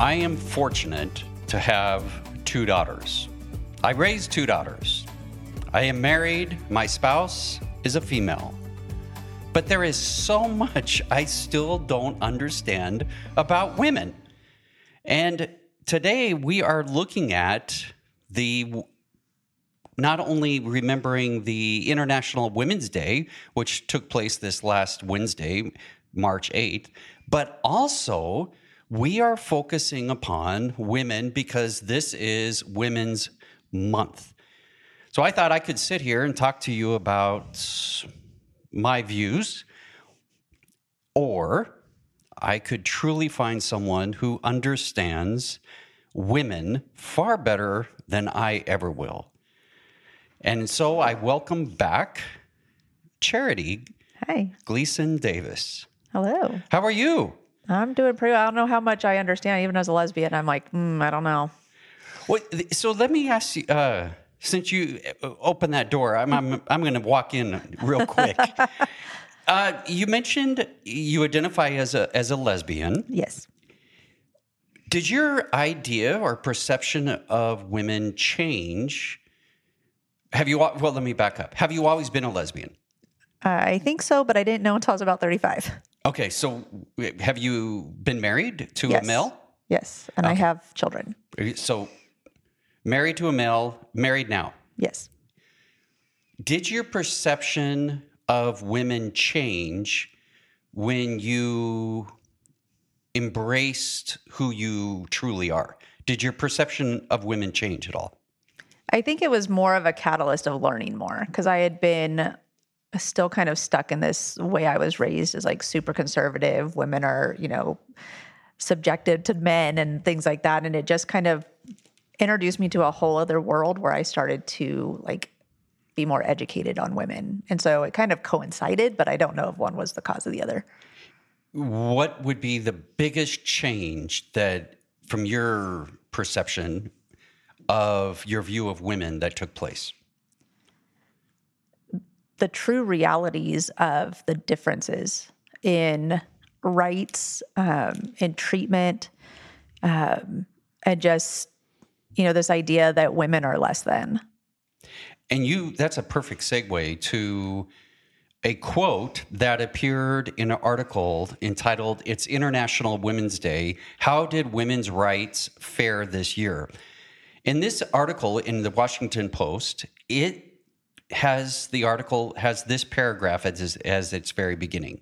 I am fortunate to have two daughters. I raised two daughters. I am married. My spouse is a female. But there is so much I still don't understand about women. And today we are looking at the not only remembering the International Women's Day, which took place this last Wednesday, March 8th, but also we are focusing upon women because this is Women's Month. So I thought I could sit here and talk to you about my views, or I could truly find someone who understands women far better than I ever will. And so I welcome back Charity Hi. Gleason Davis. Hello. How are you? I'm doing pretty well. I don't know how much I understand. Even as a lesbian, I'm like, mm, I don't know. Well, so let me ask you. Uh, since you uh, opened that door, I'm I'm, I'm going to walk in real quick. uh, you mentioned you identify as a as a lesbian. Yes. Did your idea or perception of women change? Have you? Well, let me back up. Have you always been a lesbian? I think so, but I didn't know until I was about 35. Okay, so have you been married to Yes. a male? Yes. And I have children. So married to a male, married now. Yes. Did your perception of women change when you embraced who you truly are? Did your perception of women change at all? I think it was more of a catalyst of learning more because I had been still kind of stuck in this way I was raised as like super conservative. Women are, you know, subjected to men and things like that. And it just kind of introduced me to a whole other world where I started to like be more educated on women. And so it kind of coincided, but I don't know if one was the cause of the other. What would be the biggest change that, from your perception, of your view of women that took place? The true realities of the differences in rights, um, in treatment, um, and just you know this idea that women are less than. And you, that's a perfect segue to a quote that appeared in an article entitled It's International Women's Day. How did women's rights fare this year? In this article in the Washington Post, it has the article has this paragraph as, as its very beginning.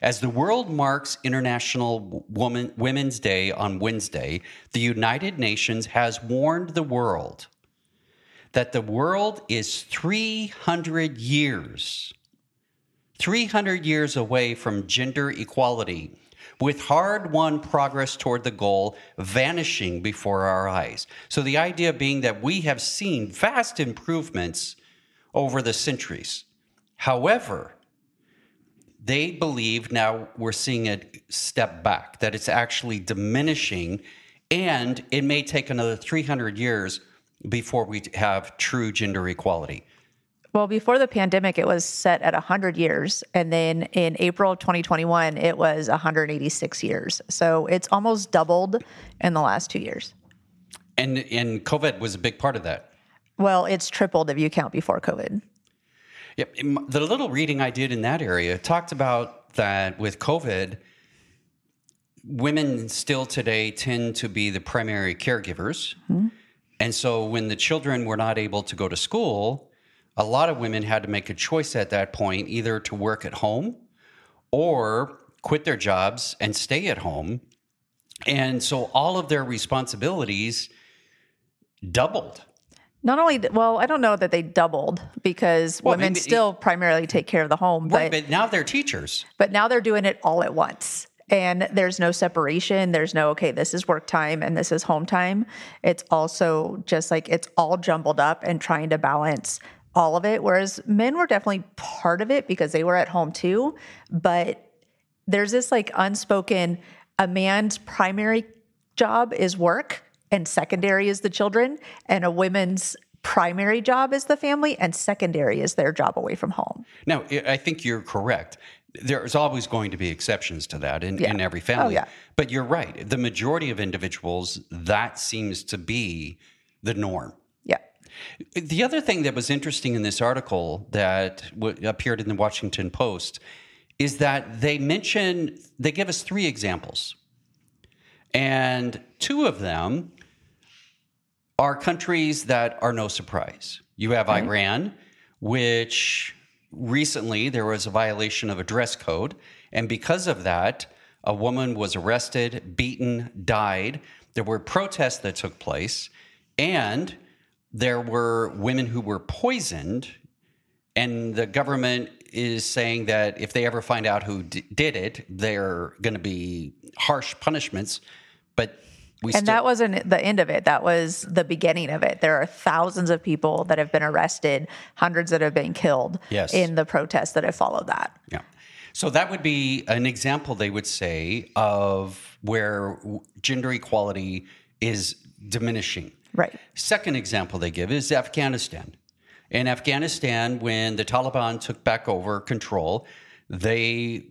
As the world marks International Woman, Women's Day on Wednesday, the United Nations has warned the world that the world is 300 years, 300 years away from gender equality, with hard won progress toward the goal vanishing before our eyes. So, the idea being that we have seen vast improvements over the centuries. However, they believe now we're seeing a step back, that it's actually diminishing, and it may take another 300 years before we have true gender equality. Well, before the pandemic, it was set at 100 years. And then in April of 2021, it was 186 years. So it's almost doubled in the last two years. And, and COVID was a big part of that. Well, it's tripled if you count before COVID. Yep. The little reading I did in that area talked about that with COVID, women still today tend to be the primary caregivers. Hmm. And so when the children were not able to go to school, a lot of women had to make a choice at that point either to work at home or quit their jobs and stay at home. And so all of their responsibilities doubled. Not only, well, I don't know that they doubled because Well, women maybe- still primarily take care of the home, Right, but but now they're teachers. but now they're doing it all at once. And there's no separation. There's no, okay, this is work time and this is home time. It's also just like it's all jumbled up and trying to balance all of it. Whereas men were definitely part of it because they were at home too. But there's this like unspoken a man's primary job is work and secondary is the children, and a woman's primary job is the family and secondary is their job away from home. Now, I I think you're correct. there's always going to be exceptions to that in, in every oh, family. yeah. But you're right. The majority of individuals, that seems to be the norm. Yeah. The other thing that was interesting in this article that w- appeared in the Washington Post is that they mention, they give us three examples. And two of them are countries that are no surprise. You have Iran, which recently there was a violation of a dress code. And because of that, a woman was arrested, beaten, died. There were protests that took place. And there were women who were poisoned. And the government is saying that if they ever find out who d- did it, they're going to be harsh punishments. But we And still, that wasn't the end of it. That was the beginning of it. There are thousands of people that have been arrested, hundreds that have been killed Yes. in the protests that have followed that. Yeah. So that would be an example, they would say, of where gender equality is diminishing. Right. Second example they give is Afghanistan. In Afghanistan, when the Taliban took back over control, they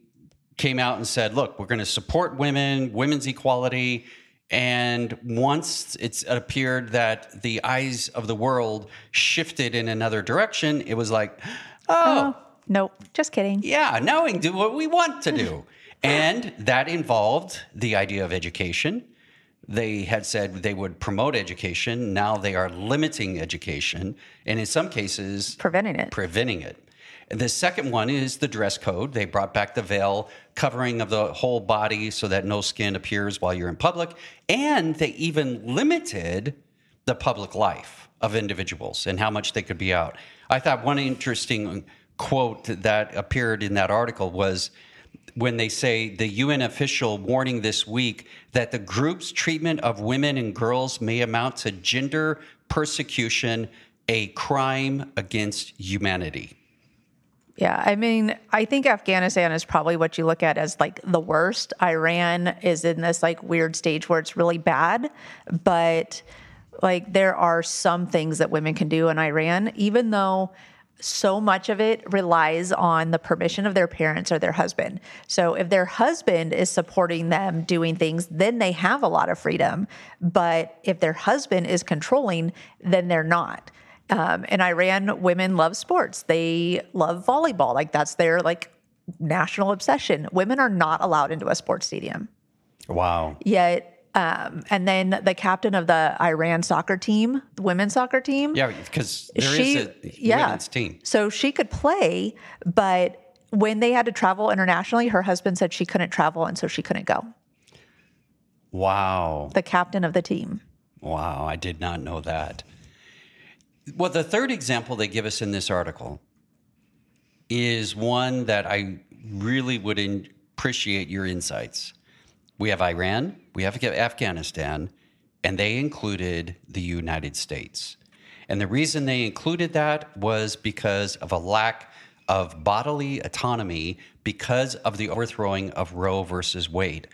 came out and said, look, we're going to support women, women's equality. And once it's appeared that the eyes of the world shifted in another direction, it was like, oh. oh, Nope. Just kidding. yeah, now we can do what we want to do. and that involved the idea of education. They had said they would promote education. Now they are limiting education, and in some cases, Preventing it. preventing it. The second one is the dress code. They brought back the veil covering of the whole body so that no skin appears while you're in public. And they even limited the public life of individuals and how much they could be out. I thought one interesting quote that appeared in that article was when they say the UN official warning this week that the group's treatment of women and girls may amount to gender persecution, a crime against humanity. Yeah, I mean, I think Afghanistan is probably what you look at as like the worst. Iran is in this like weird stage where it's really bad, but like there are some things that women can do in Iran, even though so much of it relies on the permission of their parents or their husband. So if their husband is supporting them doing things, then they have a lot of freedom. But if their husband is controlling, then they're not. Um, in Iran, women love sports. They love volleyball. Like that's their like national obsession. Women are not allowed into a sports stadium. Wow. Yet, um, and then the captain of the Iran soccer team, the women's soccer team, Yeah, because there is she, a yeah. women's team. So she could play, but when they had to travel internationally, her husband said she couldn't travel, and so she couldn't go. Wow. The captain of the team. Wow, I did not know that. Well, the third example they give us in this article is one that I really would in- appreciate your insights. We have Iran, we have Afghanistan, and they included the United States. And the reason they included that was because of a lack of bodily autonomy because of the overthrowing of Roe versus Wade.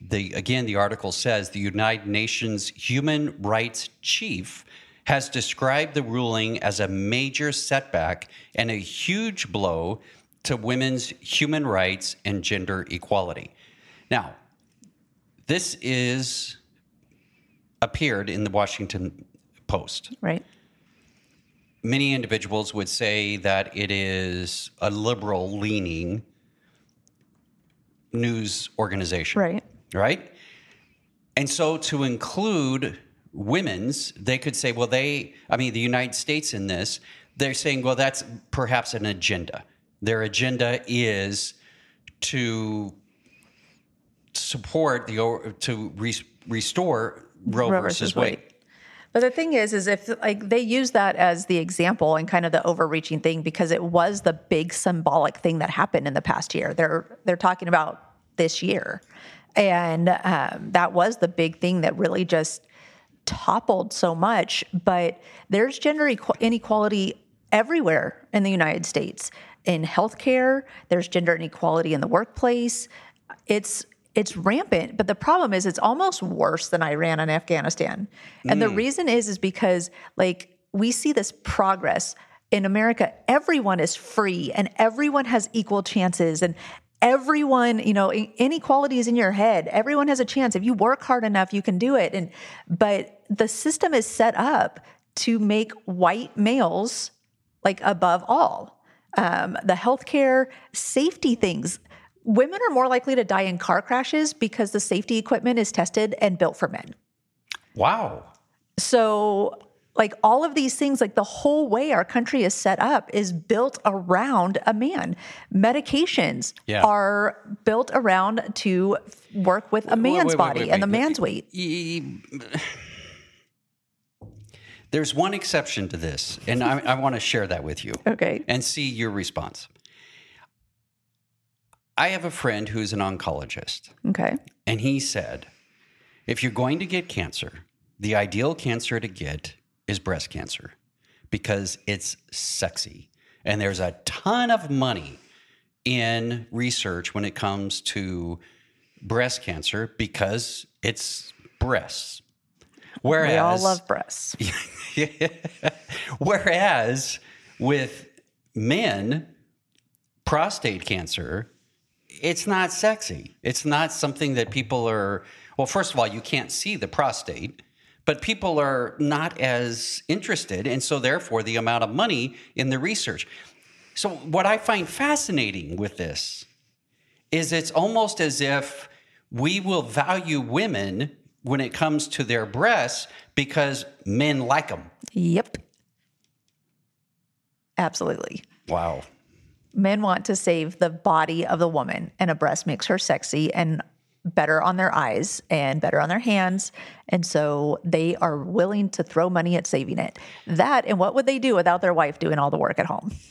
The, again, the article says the United Nations human rights chief has described the ruling as a major setback and a huge blow to women's human rights and gender equality. Now, this is appeared in the Washington Post. Right. Many individuals would say that it is a liberal leaning news organization. Right. Right? And so to include women's, they could say, well, they, I mean, the United States in this, they're saying, well, that's perhaps an agenda. Their agenda is to support the, to re, restore Roe, Roe versus versus Wade. Wade. But the thing is, is if like they use that as the example and kind of the overreaching thing because it was the big symbolic thing that happened in the past year. They're they're talking about this year, and um, that was the big thing that really just toppled so much. But there's gender inequality everywhere in the United States. In healthcare, there's gender inequality in the workplace. It's it's rampant, but the problem is it's almost worse than Iran and Afghanistan. And the mm. reason is is because like we see this progress in America, everyone is free and everyone has equal chances and everyone, you know, inequality is in your head. Everyone has a chance. If you work hard enough, you can do it. And but the system is set up to make white males like above all. Um, the healthcare safety things. Women are more likely to die in car crashes because the safety equipment is tested and built for men. Wow. So, like all of these things, like the whole way our country is set up is built around a man. Medications Yeah. are built around to work with a man's wait, wait, body wait, and the man's weight. There's one exception to this, and I, I want to share that with you Okay. and see your response. I have a friend who's an oncologist, Okay. and he said, if you're going to get cancer, the ideal cancer to get is breast cancer because it's sexy. And there's a ton of money in research when it comes to breast cancer because it's breasts. Whereas We all love breasts. Whereas with men, prostate cancer, it's not sexy. It's not something that people are, well, first of all, you can't see the prostate, but people are not as interested. And so, therefore, the amount of money in the research. So, what I find fascinating with this is it's almost as if we will value women when it comes to their breasts because men like them. Yep. Absolutely. Wow. Men want to save the body of the woman, and a breast makes her sexy and better on their eyes and better on their hands. And so they are willing to throw money at saving it. That and what would they do without their wife doing all the work at home?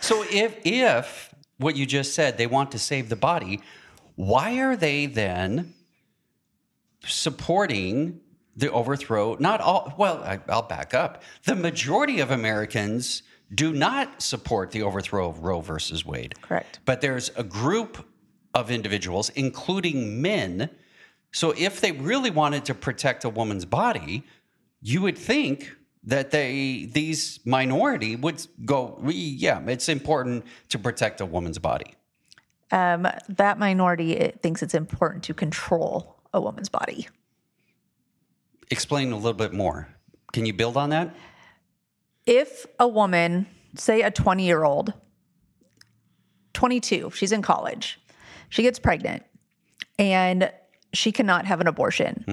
So if if what you just said they want to save the body, why are they then supporting the overthrow? Not all. Well, I, I'll back up. The majority of Americans do not support the overthrow of Roe versus Wade. Correct. But there's a group of individuals, including men. So if they really wanted to protect a woman's body, you would think that they these minority would go, yeah, it's important to protect a woman's body. Um, that minority it thinks it's important to control a woman's body. Explain a little bit more. Can you build on that? If a woman, say a 20 year old, 22, she's in college, she gets pregnant and she cannot have an abortion.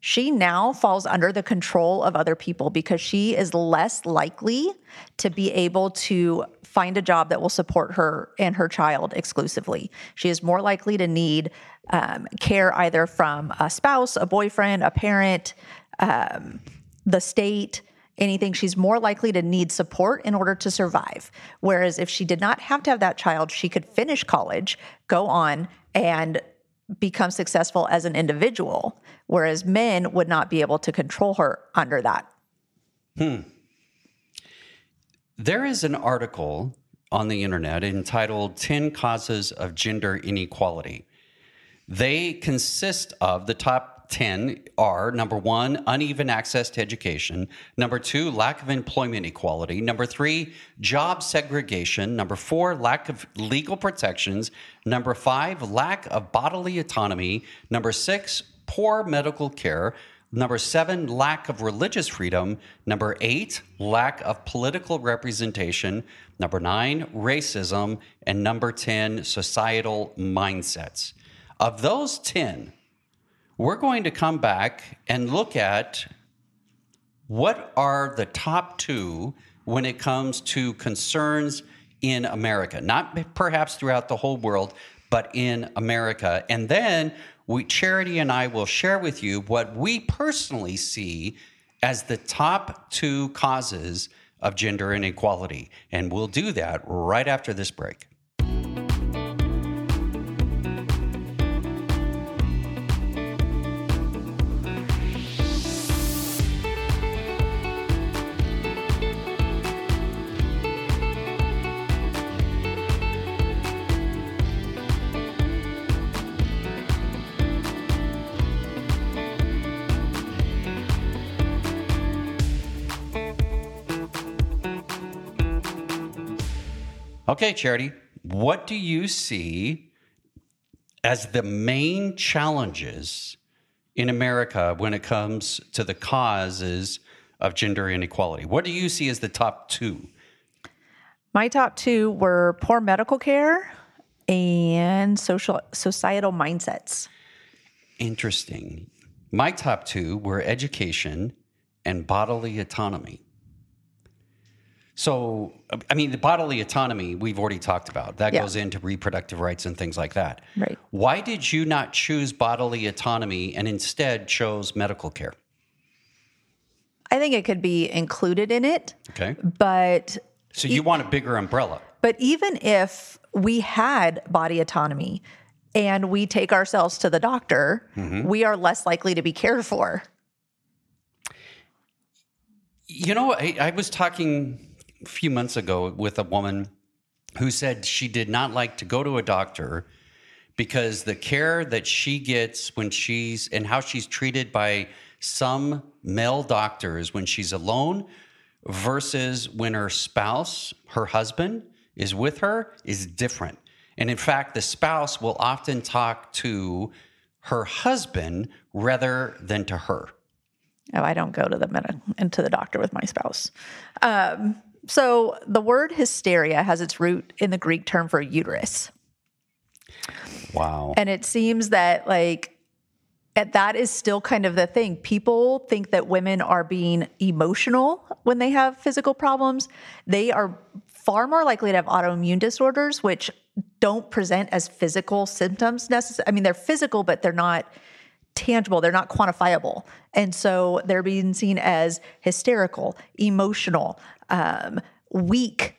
She now falls under the control of other people because she is less likely to be able to find a job that will support her and her child exclusively. She is more likely to need um, care either from a spouse, a boyfriend, a parent, um, the state, anything. She's more likely to need support in order to survive. Whereas if she did not have to have that child, she could finish college, go on, and become successful as an individual. Whereas men would not be able to control her under that. Hmm. There is an article on the internet entitled 10 Causes of Gender Inequality. They consist of the top 10 are number one, uneven access to education. Number two, lack of employment equality. Number three, job segregation. Number four, lack of legal protections. Number five, lack of bodily autonomy. Number six, poor medical care. Number seven, lack of religious freedom. Number eight, lack of political representation. Number nine, racism. And number 10, societal mindsets. Of those 10, we're going to come back and look at what are the top two when it comes to concerns in America, not perhaps throughout the whole world, but in America. And then we, Charity and I will share with you what we personally see as the top two causes of gender inequality. And we'll do that right after this break. Okay, Charity, what do you see as the main challenges in America when it comes to the causes of gender inequality? What do you see as the top two? My top two were poor medical care and social societal mindsets. Interesting. My top two were education and bodily autonomy. So, I mean, the bodily autonomy we've already talked about. That Yeah. goes into reproductive rights and things like that. Right. Why did you not choose bodily autonomy and instead chose medical care? I think it could be included in it, Okay. but So you want a bigger umbrella. but even if we had body autonomy and we take ourselves to the doctor, mm-hmm. we are less likely to be cared for. You know, I, I was talking few months ago with a woman who said she did not like to go to a doctor because the care that she gets when she's and how she's treated by some male doctors when she's alone versus when her spouse, her husband, is with her is different. And in fact, the spouse will often talk to her husband rather than to her. Oh, I don't go to the into the doctor with my spouse. Um, so the word hysteria has its root in the Greek term for uterus. Wow. And it seems that like that is still kind of the thing. People think that women are being emotional when they have physical problems. They are far more likely to have autoimmune disorders, which don't present as physical symptoms necessarily. I mean, they're physical, but they're not tangible, they're not quantifiable. And so they're being seen as hysterical, emotional, um, weak.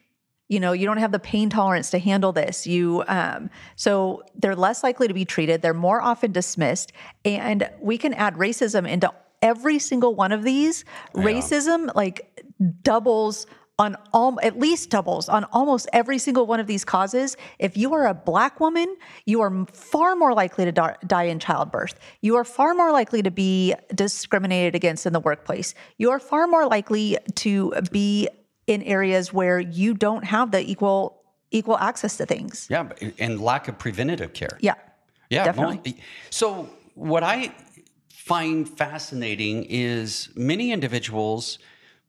You know, you don't have the pain tolerance to handle this. You, um, so they're less likely to be treated. They're more often dismissed, and we can add racism into every single one of these. Racism like doubles on all at least doubles on almost every single one of these causes. If you are a black woman, you are far more likely to die, in childbirth. You are far more likely to be discriminated against in the workplace. You are far more likely to be in areas where you don't have the equal equal access to things. Yeah, and lack of preventative care. Yeah. Yeah, definitely. mo- so what I find fascinating is many individuals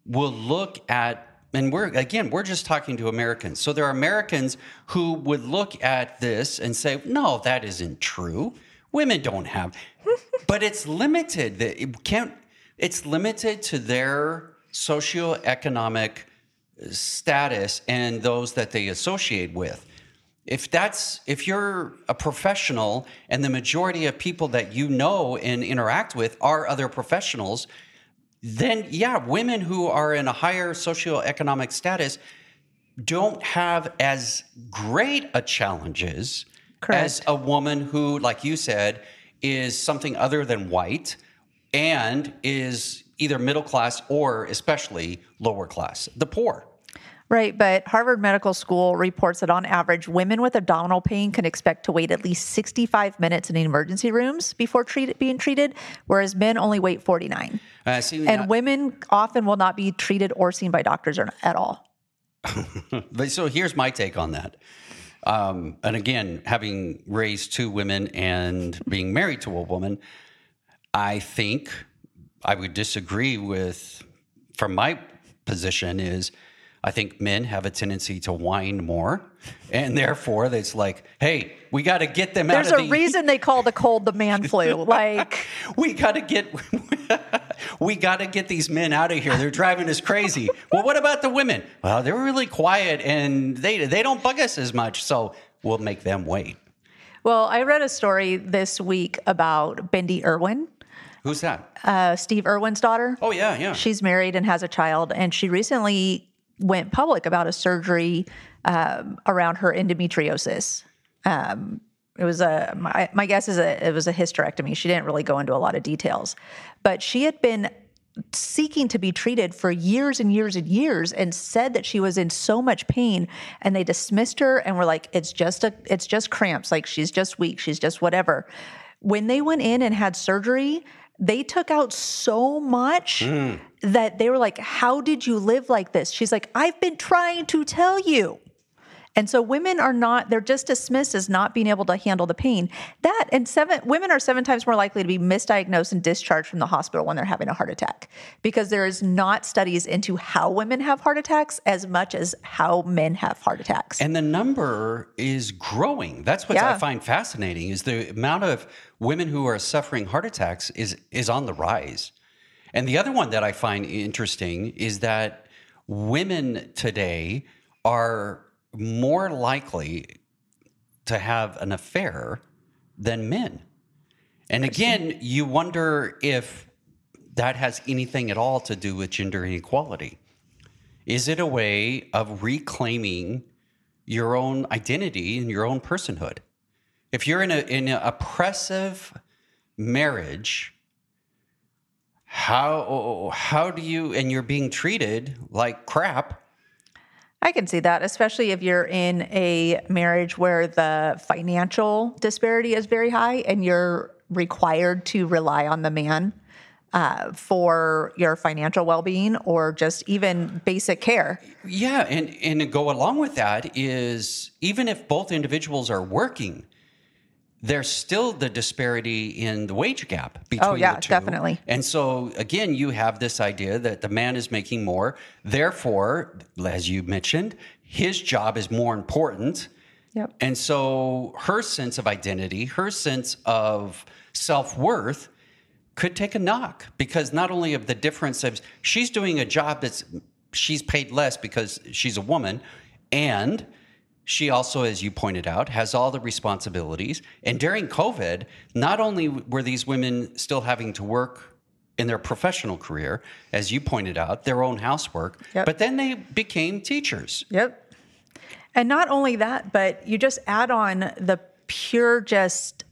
will look at and we're again we're just talking to Americans. So there are Americans who would look at this and say, "No, that isn't true. Women don't have." but it's limited. That it can't it's limited to their socioeconomic uh, status and those that they associate with if that's if you're a professional and the majority of people that you know and interact with are other professionals then yeah women who are in a higher socioeconomic status don't have as great a challenges as a woman who like you said is something other than white and is either middle class or especially lower class the poor Right, but Harvard Medical School reports that on average, women with abdominal pain can expect to wait at least 65 minutes in emergency rooms before treat- being treated, whereas men only wait 49. uh, see, And women often will not be treated or seen by doctors or, at all. But so here's my take on that. Um, and again, having raised two women and being married to a woman, I think I would disagree with, from my position, is I think men have a tendency to whine more. And therefore, it's like, hey, we got to get them There's out a of the. reason they call the cold the man flu. Like, we got to get we got to get these men out of here they're driving us crazy well what about the women well they're really quiet and they they don't bug us as much so we'll make them wait well, I read a story this week about Bindi Irwin, who's that uh, Steve Irwin's daughter. oh yeah yeah She's married and has a child, and she recently went public about a surgery um, around her endometriosis. Um, it was a my, my guess is it was a hysterectomy. She didn't really go into a lot of details, but she had been seeking to be treated for years and years and years and said that she was in so much pain and they dismissed her and were like it's just a it's just cramps. Like she's just weak. She's just whatever. When they went in and had surgery they took out so much that they were like how did you live like this she's like i've been trying to tell you And so women are not, they're just dismissed as not being able to handle the pain. That and seven women are seven times more likely to be misdiagnosed and discharged from the hospital when they're having a heart attack because there is not studies into how women have heart attacks as much as how men have heart attacks. And the number is growing. That's what Yeah. I find fascinating is the amount of women who are suffering heart attacks is is on the rise. And the other one that I find interesting is that women today are more likely to have an affair than men. And again, you wonder if that has anything at all to do with gender inequality. Is it a way of reclaiming your own identity and your own personhood? If you're in a in an oppressive marriage, how how do you and you're being treated like crap? I can see that, especially if you're in a marriage where the financial disparity is very high and you're required to rely on the man uh, for your financial well being or just even basic care. Yeah, and and to go along with that is even if both individuals are working, there's still the disparity in the wage gap oh, between Oh, yeah, the two. definitely. And so again, you have this idea that the man is making more, therefore, as you mentioned, his job is more important. Yep. And so her sense of identity, her sense of self worth could take a knock because not only of the difference of she's doing a job that's she's paid less because she's a woman and she also as you pointed out has all the responsibilities and during covid not only were these women still having to work in their professional career as you pointed out their own housework Yep. but then they became teachers Yep. And not only that, but you just add on the pure just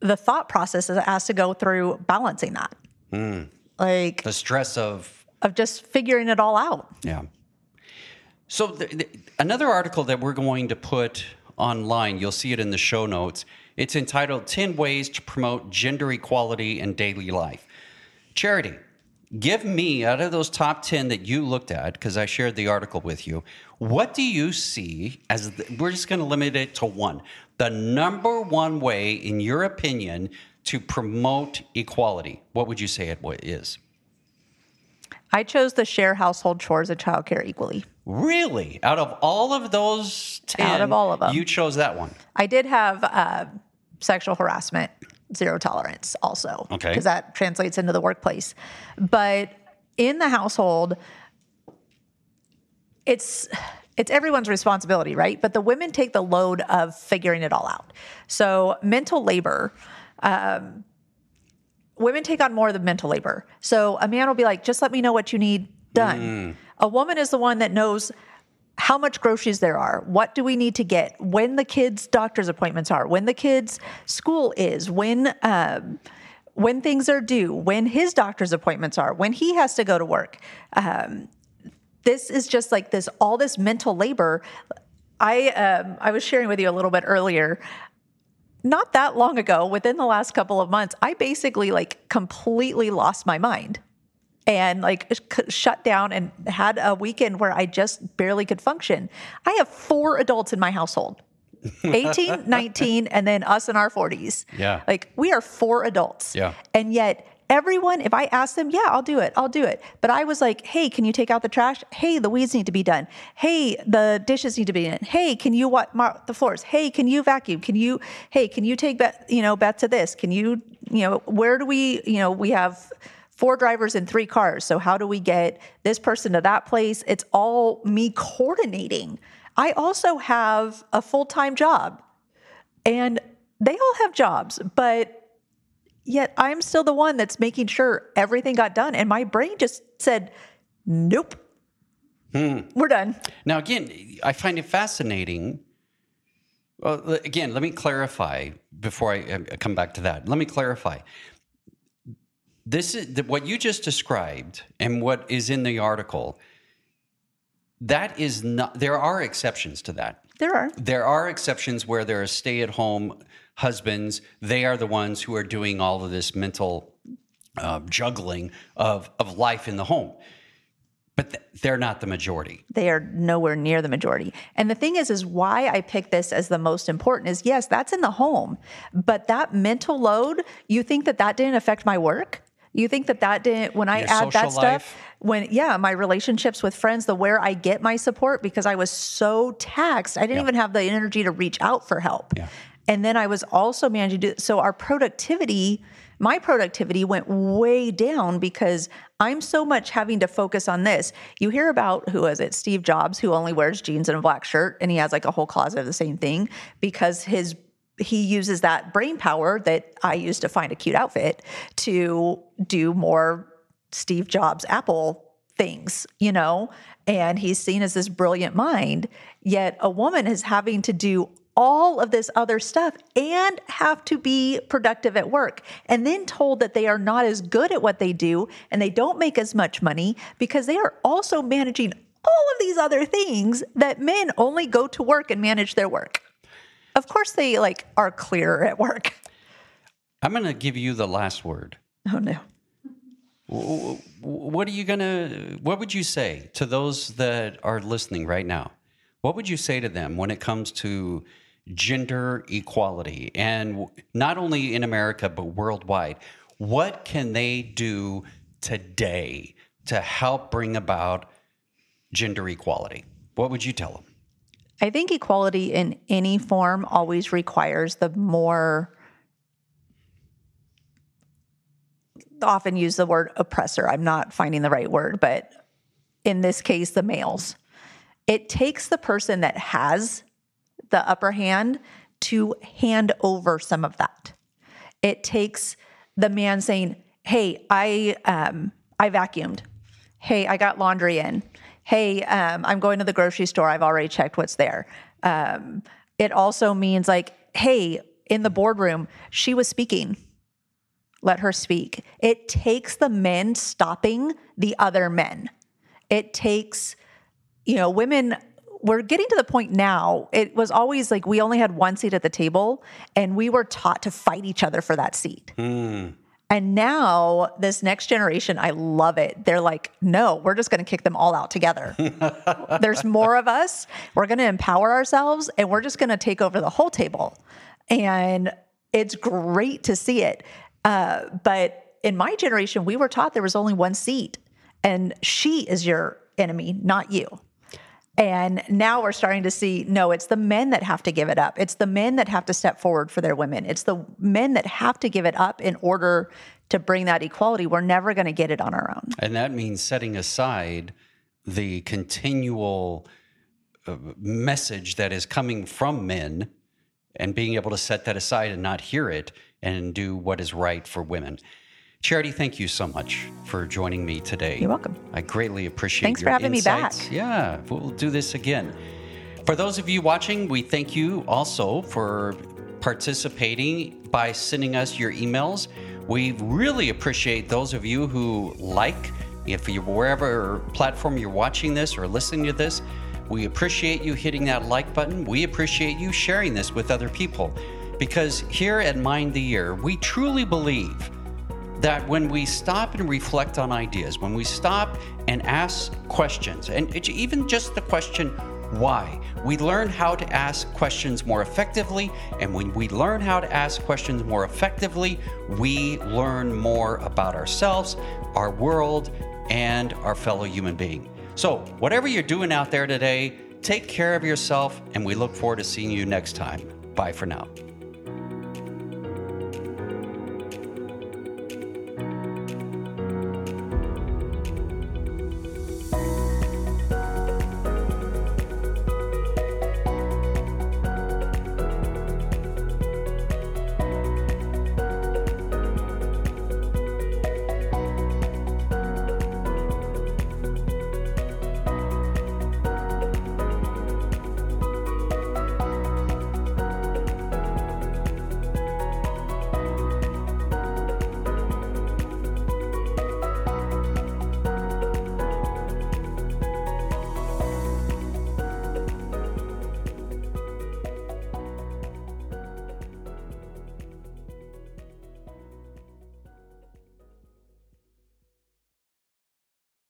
the thought process that has to go through balancing that. Hmm. Like the stress of of just figuring it all out. Yeah. So th- th- another article that we're going to put online, you'll see it in the show notes. It's entitled 10 Ways to Promote Gender Equality in Daily Life. Charity, give me out of those top 10 that you looked at because I shared the article with you. What do you see as the, we're just going to limit it to one. The number one way in your opinion to promote equality. What would you say it is? I chose the share household chores and childcare equally. Really? Out of all of those 10, Out of all of them. you chose that one. I did have uh, sexual harassment, zero tolerance also. Okay. Because that translates into the workplace. But in the household, it's it's everyone's responsibility, right? But the women take the load of figuring it all out. So mental labor, um, women take on more of the mental labor. So a man will be like, just let me know what you need done. A woman is the one that knows how much groceries there are, what do we need to get, when the kids' doctor's appointments are, when the kids' school is, when um, when things are due, when his doctor's appointments are, when he has to go to work. Um, this is just like this all this mental labor. I um, I was sharing with you a little bit earlier not that long ago, within the last couple of months, I basically like completely lost my mind and like shut down and had a weekend where I just barely could function. I have four adults in my household 18, 19, and then us in our 40s. Yeah. Like we are four adults. Yeah. And yet, everyone, if I ask them, yeah, I'll do it, I'll do it. But I was like, hey, can you take out the trash? Hey, the weeds need to be done. Hey, the dishes need to be in. Hey, can you mop the floors? Hey, can you vacuum? Can you, hey, can you take Beth, you know, Beth to this? Can you, you know, where do we, you know, we have four drivers and three cars. So how do we get this person to that place? It's all me coordinating. I also have a full-time job and they all have jobs, but yet I'm still the one that's making sure everything got done. And my brain just said, nope, we're done. Now, again, I find it fascinating. Well, again, let me clarify before I uh, come back to that. Let me clarify. This is the, what you just described and what is in the article. That is not. There are exceptions to that. There are. There are exceptions where there are stay at home husbands. They are the ones who are doing all of this mental uh, juggling of, of life in the home. But th- they're not the majority. They are nowhere near the majority. And the thing is, is why I pick this as the most important is yes, that's in the home, but that mental load, you think that that didn't affect my work? You think that that didn't, when I Your add that stuff, life? when, yeah, my relationships with friends, the where I get my support because I was so taxed, I didn't Yeah. even have the energy to reach out for help. Yeah. And then I was also managing to do so our productivity, my productivity went way down because I'm so much having to focus on this. You hear about who is it? Steve Jobs, who only wears jeans and a black shirt, and he has like a whole closet of the same thing because his he uses that brain power that I use to find a cute outfit to do more Steve Jobs Apple things, you know, and he's seen as this brilliant mind. Yet a woman is having to do all of this other stuff and have to be productive at work, and then told that they are not as good at what they do and they don't make as much money because they are also managing all of these other things that men only go to work and manage their work. Of course, they like are clearer at work. I'm going to give you the last word. Oh no. What are you going to, what would you say to those that are listening right now? What would you say to them when it comes to gender equality and not only in America, but worldwide? What can they do today to help bring about gender equality? What would you tell them? I think equality in any form always requires the more often use the word oppressor. I'm not finding the right word, but in this case, the males. It takes the person that has the upper hand to hand over some of that. It takes the man saying, "Hey, I um, I vacuumed. Hey, I got laundry in. Hey, um, I'm going to the grocery store. I've already checked what's there." Um, it also means like, "Hey, in the boardroom, she was speaking. Let her speak." It takes the men stopping the other men. It takes you know, women, we're getting to the point now. It was always like we only had one seat at the table and we were taught to fight each other for that seat. And now, this next generation, I love it. They're like, no, we're just going to kick them all out together. There's more of us. We're going to empower ourselves and we're just going to take over the whole table. And it's great to see it. Uh, but in my generation, we were taught there was only one seat and she is your enemy, not you. And now we're starting to see no, it's the men that have to give it up. It's the men that have to step forward for their women. It's the men that have to give it up in order to bring that equality. We're never going to get it on our own. And that means setting aside the continual uh, message that is coming from men and being able to set that aside and not hear it and do what is right for women. Charity, thank you so much for joining me today. You're welcome. I greatly appreciate it. Thanks for having me back. Yeah, we'll do this again. For those of you watching, we thank you also for participating by sending us your emails. We really appreciate those of you who like, if you wherever platform you're watching this or listening to this, we appreciate you hitting that like button. We appreciate you sharing this with other people. Because here at Mind the Ear, we truly believe that when we stop and reflect on ideas, when we stop and ask questions, and even just the question, why, we learn how to ask questions more effectively. And when we learn how to ask questions more effectively, we learn more about ourselves, our world, and our fellow human being. So, whatever you're doing out there today, take care of yourself, and we look forward to seeing you next time. Bye for now.